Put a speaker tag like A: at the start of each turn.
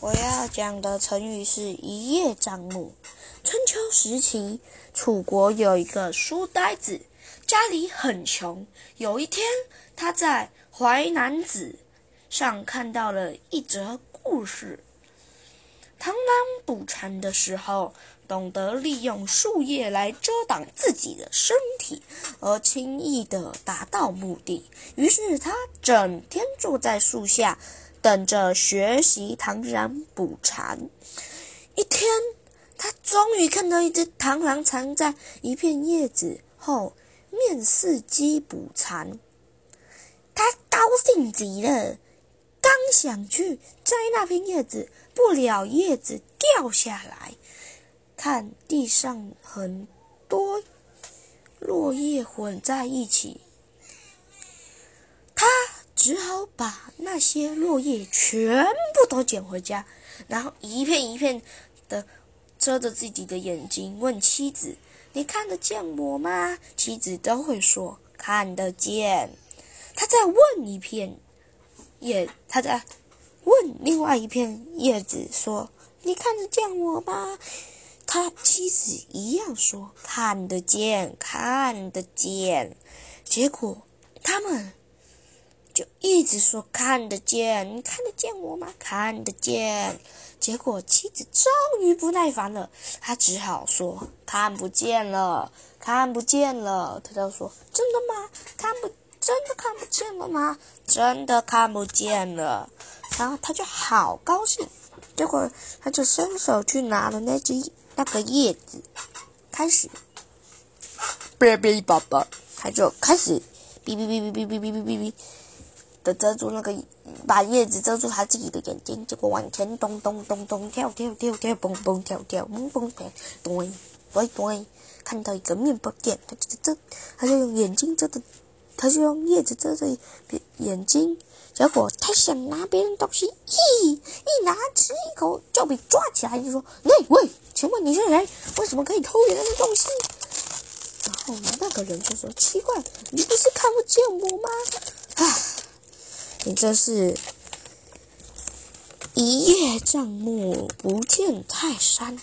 A: 我要讲的成语是一叶障目。春秋时期，楚国有一个书呆子，家里很穷。有一天，他在《淮南子》上看到了一则故事：螳螂捕蝉的时候，懂得利用树叶来遮挡自己的身体，而轻易的达到目的。于是，他整天坐在树下。等着学习螳螂捕蝉。一天，他终于看到一只螳螂藏在一片叶子后，面伺机捕蝉。他高兴极了，刚想去摘那片叶子，不料叶子掉下来，看地上很多落叶混在一起。只好把那些落叶全部都捡回家，然后一片一片的遮着自己的眼睛，问妻子：“你看得见我吗？”妻子都会说：“看得见。”他再问一片叶，他在问另外一片叶子说：“你看得见我吗？”他妻子一样说：“看得见，看得见。”结果他们。就一直说看得见，你看得见我吗？看得见。结果妻子终于不耐烦了，他只好说看不见了，看不见了。他就说真的吗？看不真的看不见了吗？真的看不见了。然后他就好高兴，结果他就伸手去拿了那只那个叶子，开始哔哔宝宝，他就开始哔哔哔哔哔哔哔哔哔。的遮住那个，把叶子遮住他自己的眼睛，结果往前咚咚咚咚跳跳跳跳蹦蹦跳跳蹦蹦跳，咚咚咚，看到一个面包店，他就遮，他就用眼睛遮的，他就用叶子遮着眼睛，结果他想拿别人东西，一一拿吃一口就被抓起来，就说：“喂喂，请问你是谁？为什么可以偷别人的东西？”然后那个人就说：“奇怪，你不是看不见我吗？”你这是一叶障目，不见泰山呐。